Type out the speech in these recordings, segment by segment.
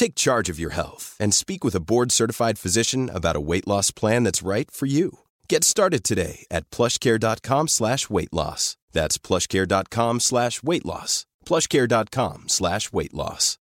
Take charge of your health and speak with a board-certified physician about a weight loss plan that's right for you. Get started today at plushcare.com slash weight loss. That's plushcare.com slash weight loss. plushcare.com slash weight loss.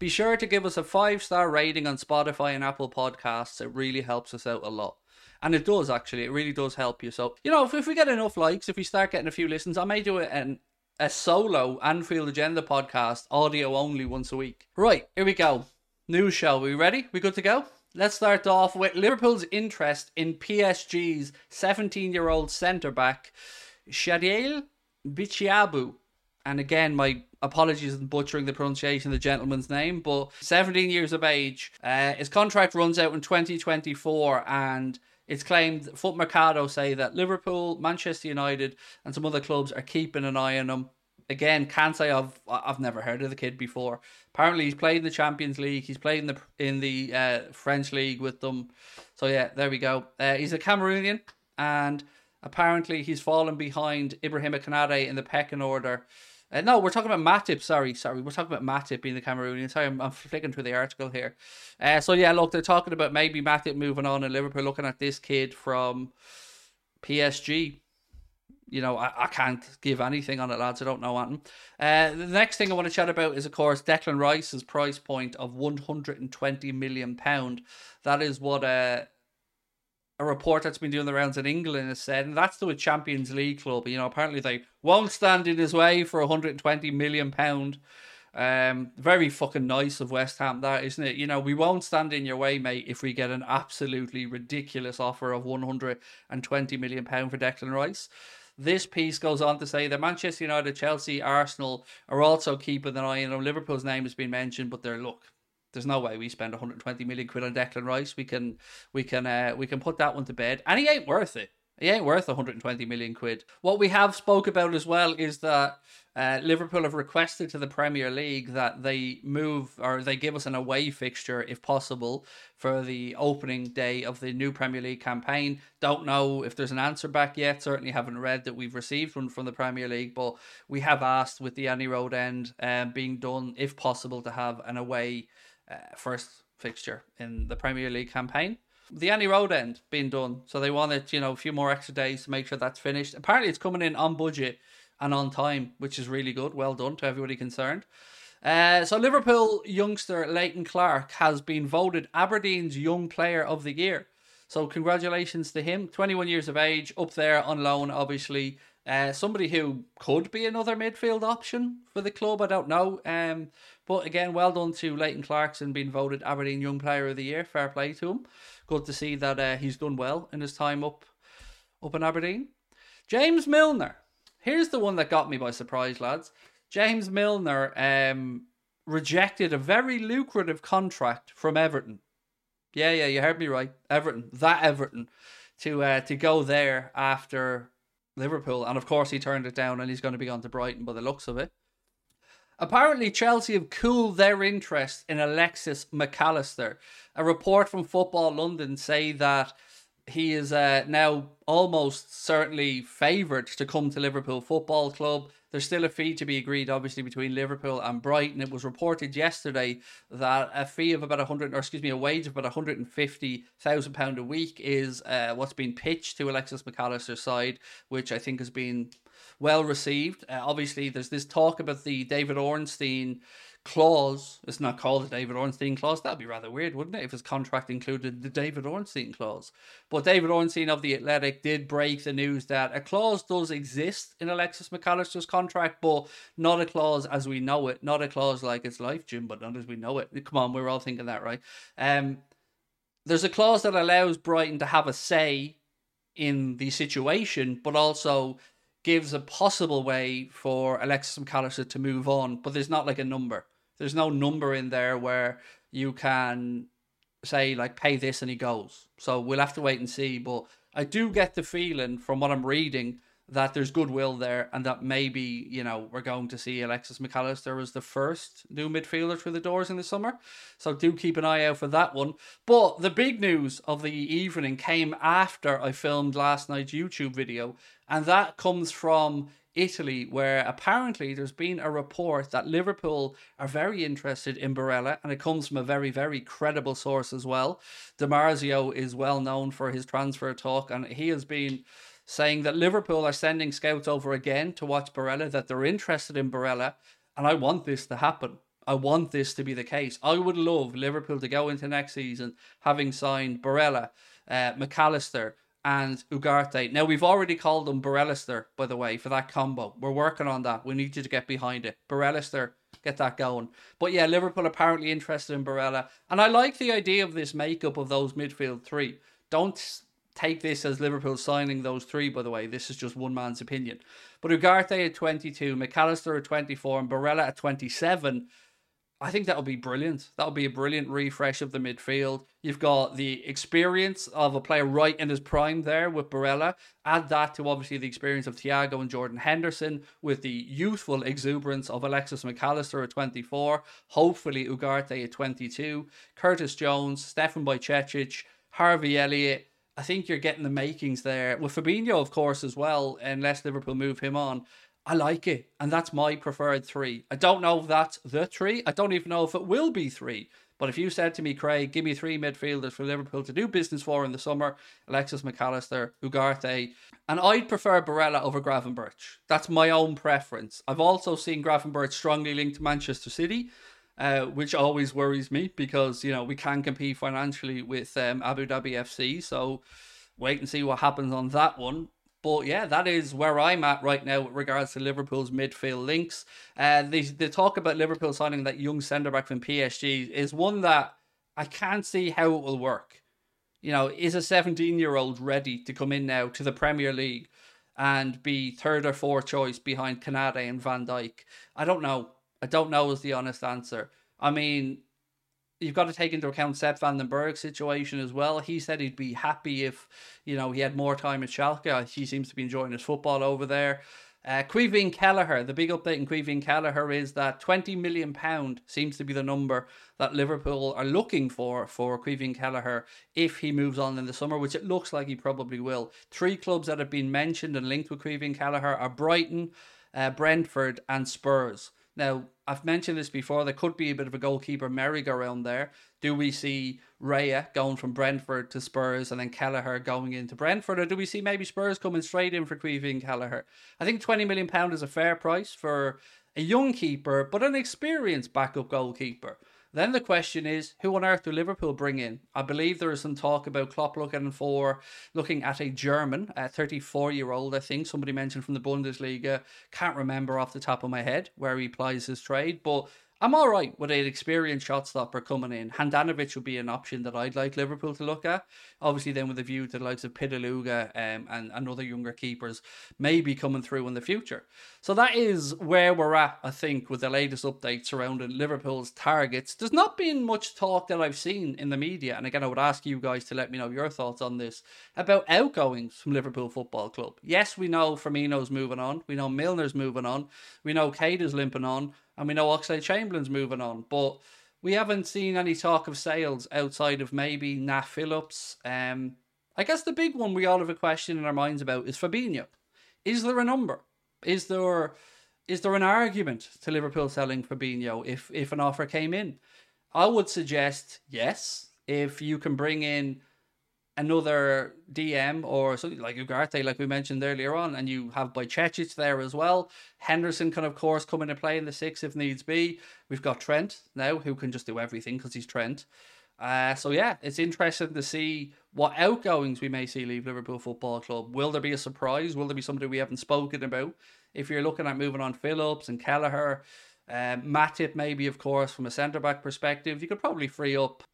Be sure to give us a five star rating on Spotify and Apple Podcasts. It really helps us out a lot. And it does actually. It really does help you. So, you know, if, if we get enough likes, if we start getting a few listens, I may do it an a solo Anfield Agenda podcast, audio only once a week. Right, here we go. News show. We ready? We good to go? Let's start off with Liverpool's interest in PSG's 17 year old centre back, Chadaille Bitshiabu. And again, my apologies in butchering the pronunciation of the gentleman's name, but 17 years of age. Uh, his contract runs out in 2024, and it's claimed Foot Mercato say that Liverpool, Manchester United, and some other clubs are keeping an eye on him. Again, can't say I've I've never heard of the kid before. Apparently, he's played in the Champions League. He's played in the in the uh, French league with them. So yeah, there we go. Uh, he's a Cameroonian, and apparently he's fallen behind Ibrahima Konate in the pecking order. Uh, no, we're talking about Matip. Sorry, sorry. We're talking about Matip being the Cameroonian. Sorry, I'm, I'm flicking through the article here. Uh, so yeah, look, they're talking about maybe Matip moving on in Liverpool. Looking at this kid from PSG. You know, I, I can't give anything on it, lads. I don't know anything. Uh, the next thing I want to chat about is, of course, Declan Rice's price point of 120 million pound. That is what uh, a report that's been doing the rounds in England has said, and that's to a Champions League club. You know, apparently they won't stand in his way for 120 million pound. Um, very fucking nice of West Ham, that isn't it? You know, we won't stand in your way, mate, if we get an absolutely ridiculous offer of 120 million pound for Declan Rice. This piece goes on to say that Manchester United, Chelsea, Arsenal are also keeping an eye on. Liverpool's name has been mentioned, but they're look, there's no way we spend 120 million quid on Declan Rice. We can we can uh, we can put that one to bed, and he ain't worth it. He ain't worth 120 million quid. What we have spoke about as well is that uh, Liverpool have requested to the Premier League that they move or they give us an away fixture if possible for the opening day of the new Premier League campaign. Don't know if there's an answer back yet. Certainly haven't read that we've received one from the Premier League, but we have asked with the Annie Road end um, being done, if possible, to have an away uh, first fixture in the Premier League campaign. The Annie Road end being done, so they wanted you know a few more extra days to make sure that's finished. Apparently, it's coming in on budget and on time, which is really good. Well done to everybody concerned. Uh, so Liverpool youngster Leighton Clarkson has been voted Aberdeen's Young Player of the Year. So congratulations to him. 21 years of age, up there on loan, obviously. Uh, somebody who could be another midfield option for the club. I don't know. Um, but again, well done to Leighton Clarkson being voted Aberdeen Young Player of the Year. Fair play to him. Good to see that uh, he's done well in his time up, up in Aberdeen. James Milner. Here's the one that got me by surprise, lads. James Milner um, rejected a very lucrative contract from Everton. Yeah, yeah, you heard me right. Everton, that Everton, to uh, to go there after Liverpool, and of course he turned it down, and he's going to be on to Brighton by the looks of it. Apparently, Chelsea have cooled their interest in Alexis Mac Allister. A report from Football London say that he is uh, now almost certainly favoured to come to Liverpool Football Club. There's still a fee to be agreed, obviously, between Liverpool and Brighton. It was reported yesterday that a fee of about 100, or excuse me, a wage of about 150,000 pound a week is uh, what's been pitched to Alexis Mac Allister's side, which I think has been well received. Uh, obviously, there's this talk about the David Ornstein clause. It's not called the David Ornstein clause. That'd be rather weird, wouldn't it, if his contract included the David Ornstein clause? But David Ornstein of The Athletic did break the news that a clause does exist in Alexis Mac Allister's contract, but not a clause as we know it. Not a clause like it's life, Jim, but not as we know it. Come on, we're all thinking that, right? Um, there's a clause that allows Brighton to have a say in the situation, but also gives a possible way for Alexis Mac Allister to move on, but there's not like a number. There's no number in there where you can say like pay this and he goes. So we'll have to wait and see. But I do get the feeling from what I'm reading that there's goodwill there and that maybe, you know, we're going to see Alexis Mac Allister as the first new midfielder through the doors in the summer. So do keep an eye out for that one. But the big news of the evening came after I filmed last night's YouTube video, and that comes from Italy, where apparently there's been a report that Liverpool are very interested in Barella, and it comes from a very, very credible source as well. DiMarzio is well known for his transfer talk, and he has been saying that Liverpool are sending scouts over again to watch Barella, that they're interested in Barella, and I want this to happen. I want this to be the case. I would love Liverpool to go into next season having signed Barella, uh, Mac Allister, and Ugarte. Now we've already called them Barellister, by the way, for that combo. We're working on that. We need you to get behind it. Barellister, get that going. But yeah, Liverpool apparently interested in Barella, and I like the idea of this makeup of those midfield three. Don't take this as Liverpool signing those three, by the way. This is just one man's opinion. But Ugarte at 22, Mac Allister at 24, and Barella at 27 I think that would be brilliant. That would be a brilliant refresh of the midfield. You've got the experience of a player right in his prime there with Barella. Add that to obviously the experience of Thiago and Jordan Henderson with the youthful exuberance of Alexis Mac Allister at 24, hopefully Ugarte at 22, Curtis Jones, Stefan Bajcetic, Harvey Elliott. I think you're getting the makings there. With Fabinho, of course, as well, unless Liverpool move him on. I like it, and that's my preferred three. I don't know if that's the three. I don't even know if it will be three. But if you said to me, Craig, give me three midfielders for Liverpool to do business for in the summer, Alexis Mac Allister, Ugarte, and I'd prefer Barella over Gravenberch. That's my own preference. I've also seen Gravenberch strongly linked to Manchester City, uh, which always worries me because, you know, we can compete financially with um, Abu Dhabi FC. So wait and see what happens on that one. But yeah, that is where I'm at right now with regards to Liverpool's midfield links. Uh, the, the talk about Liverpool signing that young centre back from PSG is one that I can't see how it will work. You know, is a 17 year old ready to come in now to the Premier League and be third or fourth choice behind Konate and Van Dijk? I don't know. I don't know is the honest answer. I mean, you've got to take into account Sepp van den Berg's situation as well. He said he'd be happy if, you know, he had more time at Schalke. He seems to be enjoying his football over there. Uh, Caoimhín Kelleher, the big update in Caoimhín Kelleher is that £20 million seems to be the number that Liverpool are looking for for Caoimhín Kelleher if he moves on in the summer, which it looks like he probably will. Three clubs that have been mentioned and linked with Caoimhín Kelleher are Brighton, uh, Brentford, and Spurs. Now, I've mentioned this before. There could be a bit of a goalkeeper merry-go-round there. Do we see Raya going from Brentford to Spurs and then Kelleher going into Brentford, or do we see maybe Spurs coming straight in for Caoimhín Kelleher? I think twenty million pound is a fair price for a young keeper, but an experienced backup goalkeeper. Then the question is, who on earth do Liverpool bring in? I believe there is some talk about Klopp looking for looking at a German, a 34 year old. I think somebody mentioned from the Bundesliga. Can't remember off the top of my head where he plies his trade, but I'm all right with an experienced shot stopper coming in. Handanovic would be an option that I'd like Liverpool to look at. Obviously, then with a view to the likes of Pitaluga um, and, and other younger keepers maybe coming through in the future. So that is where we're at, I think, with the latest updates surrounding Liverpool's targets. There's not been much talk that I've seen in the media, and again, I would ask you guys to let me know your thoughts on this about outgoings from Liverpool Football Club. Yes, we know Firmino's moving on, we know Milner's moving on, we know Keita's limping on and we know Oxlade Chamberlain's moving on, but we haven't seen any talk of sales outside of maybe Nat Phillips. Um, I guess the big one we all have a question in our minds about is Fabinho. Is there a number? Is there is there an argument to Liverpool selling Fabinho if if an offer came in? I would suggest yes. If you can bring in another DM or something like Ugarte, like we mentioned earlier on, and you have Bajcetic there as well. Henderson can, of course, come into play in the six if needs be. We've got Trent now, who can just do everything because he's Trent. Uh, so yeah, it's interesting to see what outgoings we may see leave Liverpool Football Club. Will there be a surprise? Will there be somebody we haven't spoken about? If you're looking at moving on Phillips and Kelleher, um, Matip maybe, of course, from a centre back perspective, you could probably free up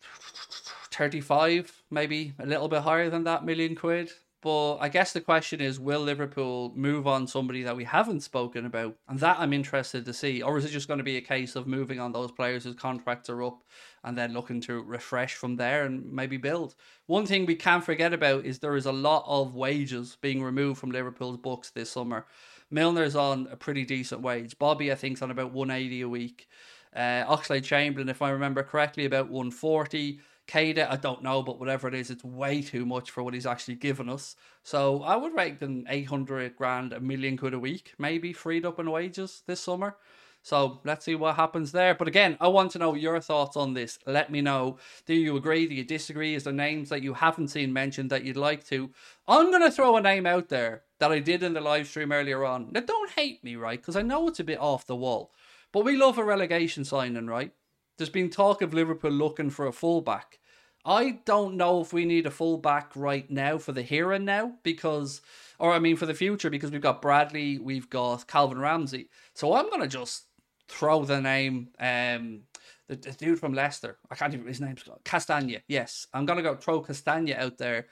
35, maybe a little bit higher than that million quid. But I guess the question is, will Liverpool move on somebody that we haven't spoken about? And that I'm interested to see. Or is it just going to be a case of moving on those players whose contracts are up and then looking to refresh from there and maybe build? One thing we can't forget about is there is a lot of wages being removed from Liverpool's books this summer. Milner's on a pretty decent wage. Bobby, I think, is on about 180 a week. Uh, Oxlade Chamberlain, if I remember correctly, about 140. Keita, I don't know, but whatever it is, it's way too much for what he's actually given us. So I would rate them 800 grand, a million quid a week, maybe freed up in wages this summer. So let's see what happens there. But again, I want to know your thoughts on this. Let me know. Do you agree? Do you disagree? Is there names that you haven't seen mentioned that you'd like to? I'm going to throw a name out there that I did in the live stream earlier on. Now, don't hate me, right? Because I know it's a bit off the wall. But we love a relegation signing, right? There's been talk of Liverpool looking for a fullback. I don't know if we need a fullback right now for the here and now because, or I mean for the future because we've got Bradley, we've got Calvin Ramsey. So I'm gonna just throw the name, um, the, the dude from Leicester. I can't even his name's Castagne. Yes, I'm gonna go throw Castagne out there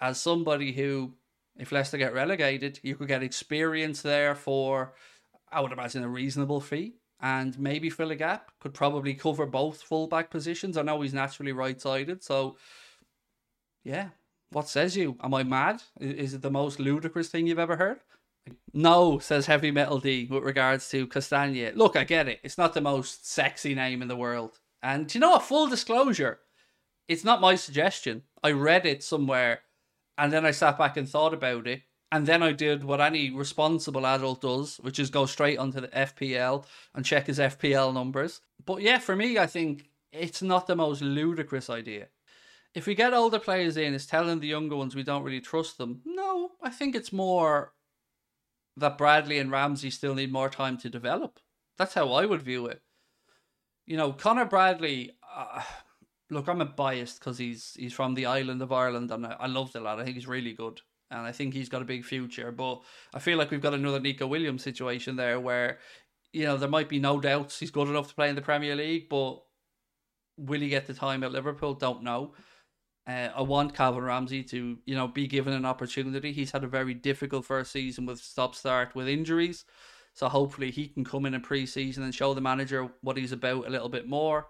as somebody who, if Leicester get relegated, you could get experience there for, I would imagine, a reasonable fee and maybe fill a gap. Could probably cover both fullback positions. I know he's naturally right sided, so yeah. What says you? Am I mad? Is it the most ludicrous thing you've ever heard? No, says Heavy Metal D with regards to Castagne. Look, I get it. It's not the most sexy name in the world. And you know what? Full disclosure, it's not my suggestion. I read it somewhere and then I sat back and thought about it and then I did what any responsible adult does, which is go straight onto the FPL and check his FPL numbers. But yeah, for me, I think it's not the most ludicrous idea. If we get older players in, it's telling the younger ones we don't really trust them. No, I think it's more that Bradley and Ramsey still need more time to develop. That's how I would view it. You know, Connor Bradley. Uh, look, I'm a biased because he's he's from the island of Ireland, and I, I love the lad. I think he's really good and I think he's got a big future. But I feel like we've got another Nico Williams situation there where, you know, there might be no doubts he's good enough to play in the Premier League, but will he get the time at Liverpool? Don't know. Uh, I want Calvin Ramsey to, you know, be given an opportunity. He's had a very difficult first season with stop start with injuries. So hopefully he can come in in pre-season and show the manager what he's about a little bit more.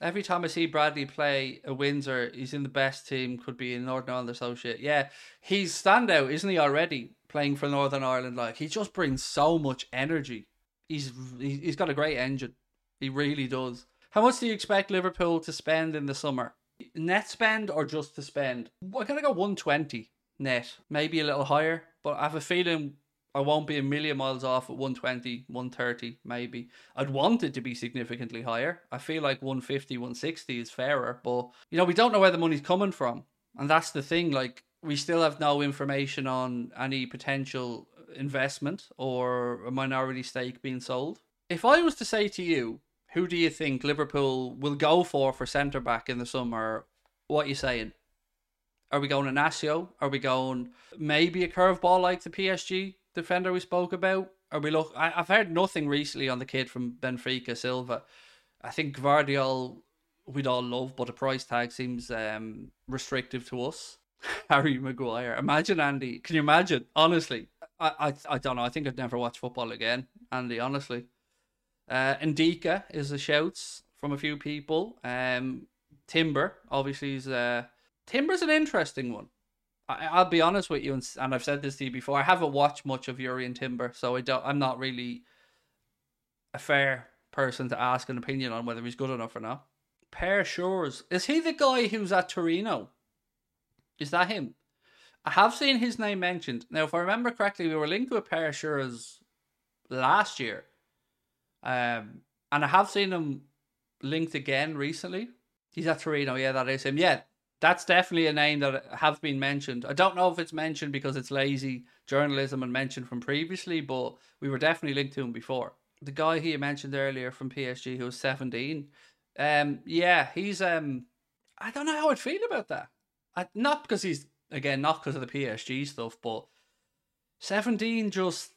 Every time I see Bradley play a Windsor, he's in the best team, could be in Northern Ireland Associate. Yeah, he's standout, isn't he, already playing for Northern Ireland? Like, he just brings so much energy. He's He's got a great engine. He really does. How much do you expect Liverpool to spend in the summer? Net spend or just to spend? I'm going to go 120 net, maybe a little higher, but I have a feeling I won't be a million miles off at 120, 130, maybe. I'd want it to be significantly higher. I feel like 150, 160 is fairer, but you know, we don't know where the money's coming from. And that's the thing, like we still have no information on any potential investment or a minority stake being sold. If I was to say to you, who do you think Liverpool will go for for centre back in the summer? What are you saying? Are we going to Inacio? Are we going maybe a curveball like the PSG defender we spoke about? Are we look? I, have heard nothing recently on the kid from Benfica Silva. I think Gvardiol we'd all love, but the price tag seems um, restrictive to us. Harry Maguire. Imagine Andy. Can you imagine? Honestly, I, I I don't know. I think I'd never watch football again, Andy. Honestly, uh, Ndicka is the shouts from a few people. Um, Timber obviously is. Uh, Timber's an interesting one. I, will be honest with you, and, and I've said this to you before. I haven't watched much of Jurrien Timber, so I don't. I'm not really a fair person to ask an opinion on whether he's good enough or not. Perr Schuurs, is he the guy who's at Torino? Is that him? I have seen his name mentioned. Now, if I remember correctly, we were linked pair of Shura's last year. Um, and I have seen him linked again recently. He's at Torino, yeah, that is him. Yeah, that's definitely a name that have been mentioned. I don't know if it's mentioned because it's lazy journalism and mentioned from previously, but we were definitely linked to him before. The guy he mentioned earlier from PSG who was 17. Um, yeah, he's um I don't know how I'd feel about that. I, not because he's again, not because of the PSG stuff, but 17 just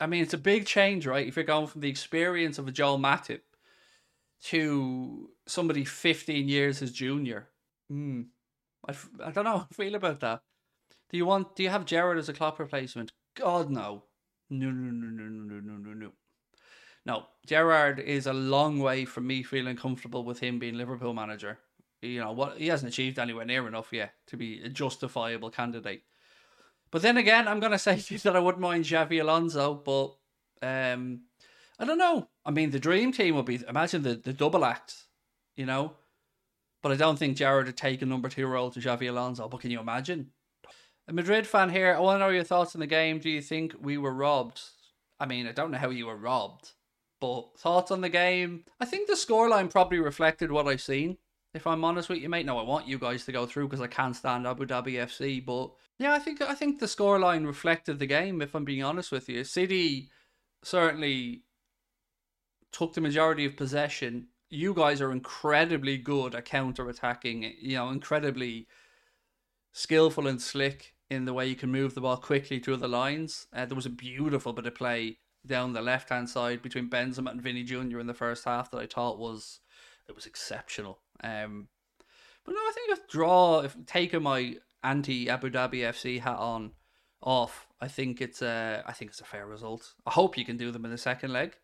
I mean, it's a big change, right? If you're going from the experience of a Joel Matip to somebody 15 years his junior. Hmm. I, I don't know how I feel about that. Do you want? Do you have Gerrard as a Klopp replacement? God no. No no no no no no no no. No, Gerrard is a long way from me feeling comfortable with him being Liverpool manager. You know what? He hasn't achieved anywhere near enough yet to be a justifiable candidate. But then again, I'm gonna say that I wouldn't mind Xabi Alonso, but um, I don't know. I mean, the dream team would be imagine the, the double act, you know. But I don't think Gerrard would take a number two role to Xabi Alonso. But can you imagine? A Madrid fan here. I want to know your thoughts on the game. Do you think we were robbed? I mean, I don't know how you were robbed, but thoughts on the game? I think the scoreline probably reflected what I've seen. If I'm honest with you, mate. No, I want you guys to go through because I can't stand Abu Dhabi FC. But yeah, I think I think the scoreline reflected the game. If I'm being honest with you, City certainly took the majority of possession. You guys are incredibly good at counter attacking, you know, incredibly skillful and slick in the way you can move the ball quickly through the lines. Uh, there was a beautiful bit of play down the left hand side between Benzema and Vini Jr. in the first half that I thought was it was exceptional. Um, but no, I think if draw, if taking my anti Abu Dhabi FC hat on off, I think it's a I think it's a fair result. I hope you can do them in the second leg.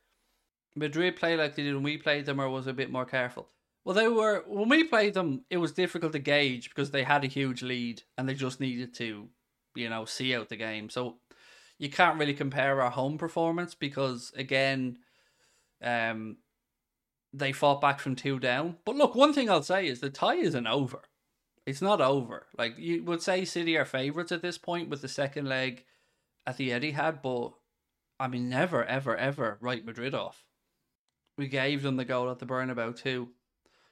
Madrid play like they did when we played them, or was a bit more careful? Well, they were when we played them. It was difficult to gauge because they had a huge lead and they just needed to, you know, see out the game. So you can't really compare our home performance because again, um, they fought back from two down. But look, one thing I'll say is the tie isn't over. It's not over. Like you would say, City are favourites at this point with the second leg at the Etihad, but I mean, never, ever, ever write Madrid off we gave them the goal at the Bernabeu too.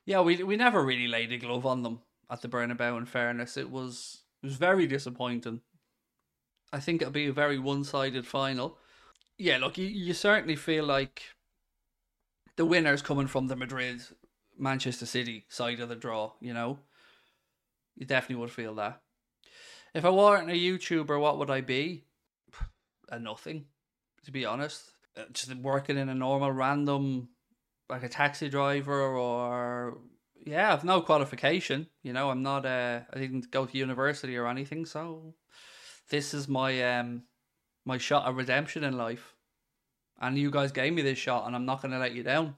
Yeah, we we never really laid a glove on them at the Bernabeu. In fairness, it was it was very disappointing. I think it'll be a very one-sided final. Yeah, look, you, you certainly feel like the winner's coming from the Madrid Manchester City side of the draw. You know, you definitely would feel that. If I weren't a YouTuber, what would I be? A nothing, to be honest. Uh, just working in a normal random like a taxi driver or yeah, I've no qualification. You know, I'm not uh I didn't go to university or anything, so this is my um my shot of redemption in life. And you guys gave me this shot and I'm not gonna let you down.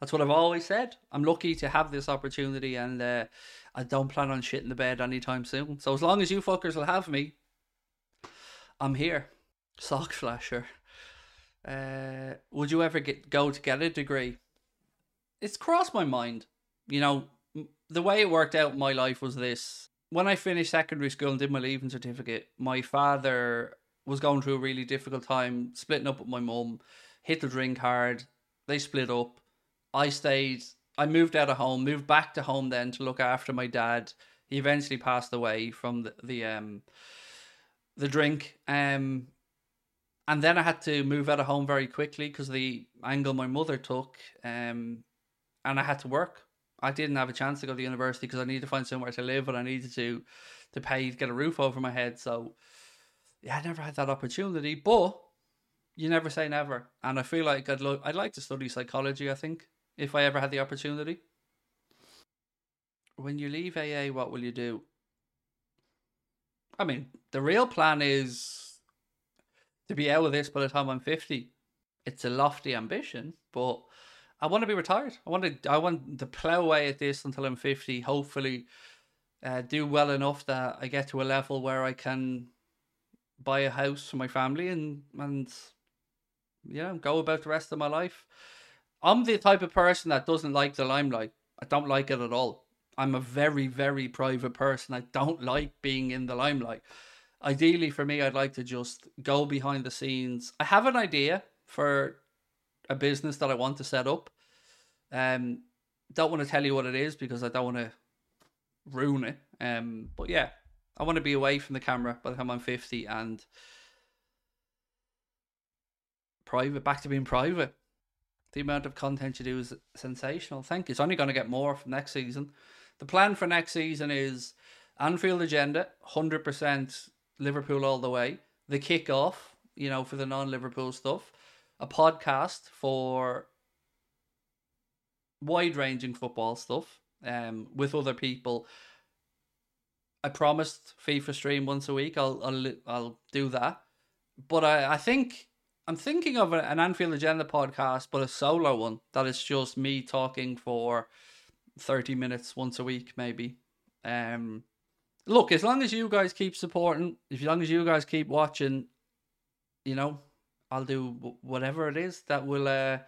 That's what I've always said. I'm lucky to have this opportunity and uh, I don't plan on shitting the bed anytime soon. So as long as you fuckers will have me, I'm here. Sock flasher. Uh, would you ever get go to get a degree? It's crossed my mind. You know, the way it worked out in my life was this. When I finished secondary school and did my leaving certificate, my father was going through a really difficult time, splitting up with my mum, hit the drink hard. They split up. I stayed, I moved out of home, moved back to home then to look after my dad. He eventually passed away from the, the um the drink. Um and then I had to move out of home very quickly because the angle my mother took. Um, and I had to work. I didn't have a chance to go to university because I needed to find somewhere to live and I needed to to pay to get a roof over my head. So yeah, I never had that opportunity. But you never say never, and I feel like I'd lo- I'd like to study psychology. I think if I ever had the opportunity. When you leave AA, what will you do? I mean, the real plan is to be out of this by the time I'm fifty. It's a lofty ambition, but I want to be retired. I want to I want to plow away at this until I'm 50. Hopefully, uh, do well enough that I get to a level where I can buy a house for my family and and yeah, go about the rest of my life. I'm the type of person that doesn't like the limelight. I don't like it at all. I'm a very, very private person. I don't like being in the limelight. Ideally, for me, I'd like to just go behind the scenes. I have an idea for a business that I want to set up. Um, don't want to tell you what it is because I don't want to ruin it. Um, but yeah, I want to be away from the camera by the time I'm 50 and private, back to being private. The amount of content you do is sensational. Thank you. It's only going to get more from next season. The plan for next season is Anfield agenda, 100% Liverpool all the way. The kickoff, you know, for the non Liverpool stuff. A podcast for wide ranging football stuff um, with other people. I promised FIFA stream once a week. I'll I'll I'll do that. But I, I think I'm thinking of an Anfield Agenda podcast, but a solo one that is just me talking for 30 minutes once a week, maybe. Um, look, as long as you guys keep supporting, as long as you guys keep watching, you know, I'll do whatever it is that will uh,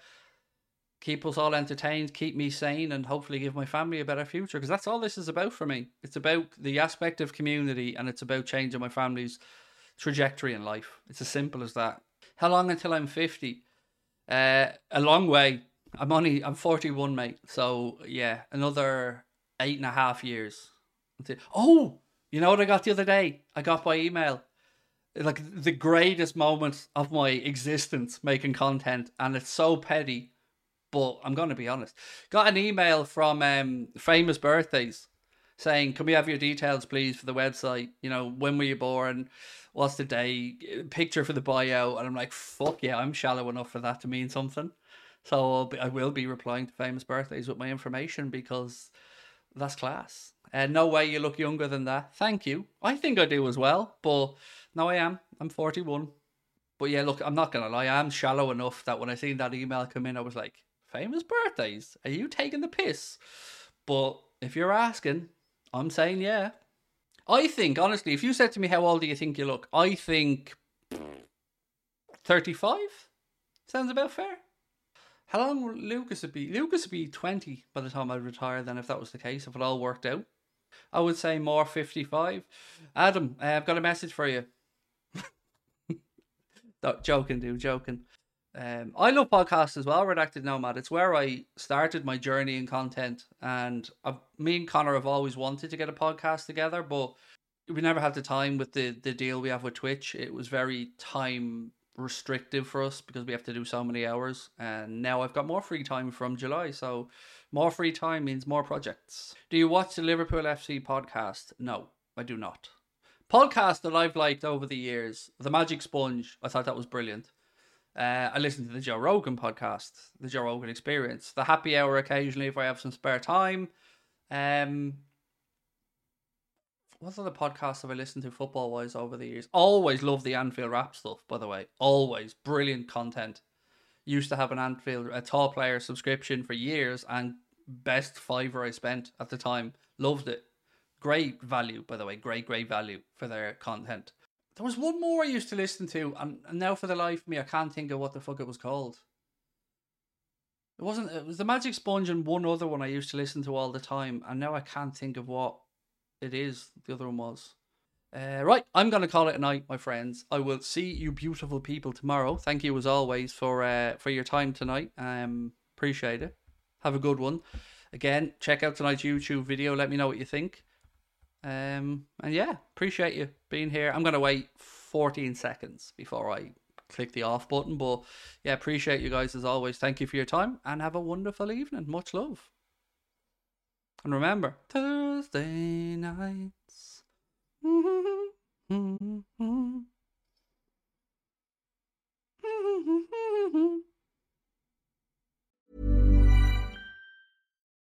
keep us all entertained, keep me sane, and hopefully give my family a better future. Because that's all this is about for me. It's about the aspect of community, and it's about changing my family's trajectory in life. It's as simple as that. How long until I'm fifty? Uh, a long way. I'm only I'm 41, mate. So yeah, another eight and a half years. Oh, you know what I got the other day? I got by email like the greatest moment of my existence making content, and it's so petty. But I'm gonna be honest. Got an email from um, famous birthdays saying, "Can we have your details, please, for the website? You know, when were you born? What's the day? Picture for the bio." And I'm like, "Fuck yeah, I'm shallow enough for that to mean something." So I'll be, I will be replying to famous birthdays with my information because that's class. And uh, no way you look younger than that. Thank you. I think I do as well, but no, I am. I'm 41. But yeah, look, I'm not gonna lie. I'm shallow enough that when I seen that email come in, I was like, "Famous birthdays? Are you taking the piss?" But if you're asking, I'm saying yeah. I think honestly, if you said to me, "How old do you think you look?" I think 35 sounds about fair. How long will Lucas would be? Lucas would be 20 by the time I retire. Then, if that was the case, if it all worked out, I would say more 55. Adam, uh, I've got a message for you. Joking, dude, joking. Um, I love podcasts as well, Redacted Nomad. It's where I started my journey in content, and I've, me and Connor have always wanted to get a podcast together, but we never had the time with the the deal we have with Twitch. It was very time restrictive for us because we have to do so many hours, and now I've got more free time from July, so more free time means more projects. Do you watch the Liverpool FC podcast? No, I do not. Podcast that I've liked over the years, The Magic Sponge. I thought that was brilliant. Uh, I listen to the Joe Rogan podcast, the Joe Rogan Experience, the Happy Hour occasionally if I have some spare time. Um, what other podcasts have I listened to football wise over the years? Always love the Anfield Wrap stuff, by the way. Always brilliant content used to have an Anfield a tall player subscription for years and best fiver I spent at the time. Loved it. Great value, by the way. Great, great value for their content. There was one more I used to listen to, and, and now for the life of me, I can't think of what the fuck it was called. It wasn't. It was the Magic Sponge and one other one I used to listen to all the time, and now I can't think of what it is. The other one was. Uh, right, I'm going to call it a night, my friends. I will see you beautiful people tomorrow. Thank you as always for uh, for your time tonight. Um, appreciate it. Have a good one. Again, check out tonight's YouTube video. Let me know what you think. Um, and yeah, appreciate you being here. I'm to wait 14 seconds before I click the off button. But yeah, appreciate you guys as always. Thank you for your time and have a wonderful evening. Much love. And remember, Thursday nights.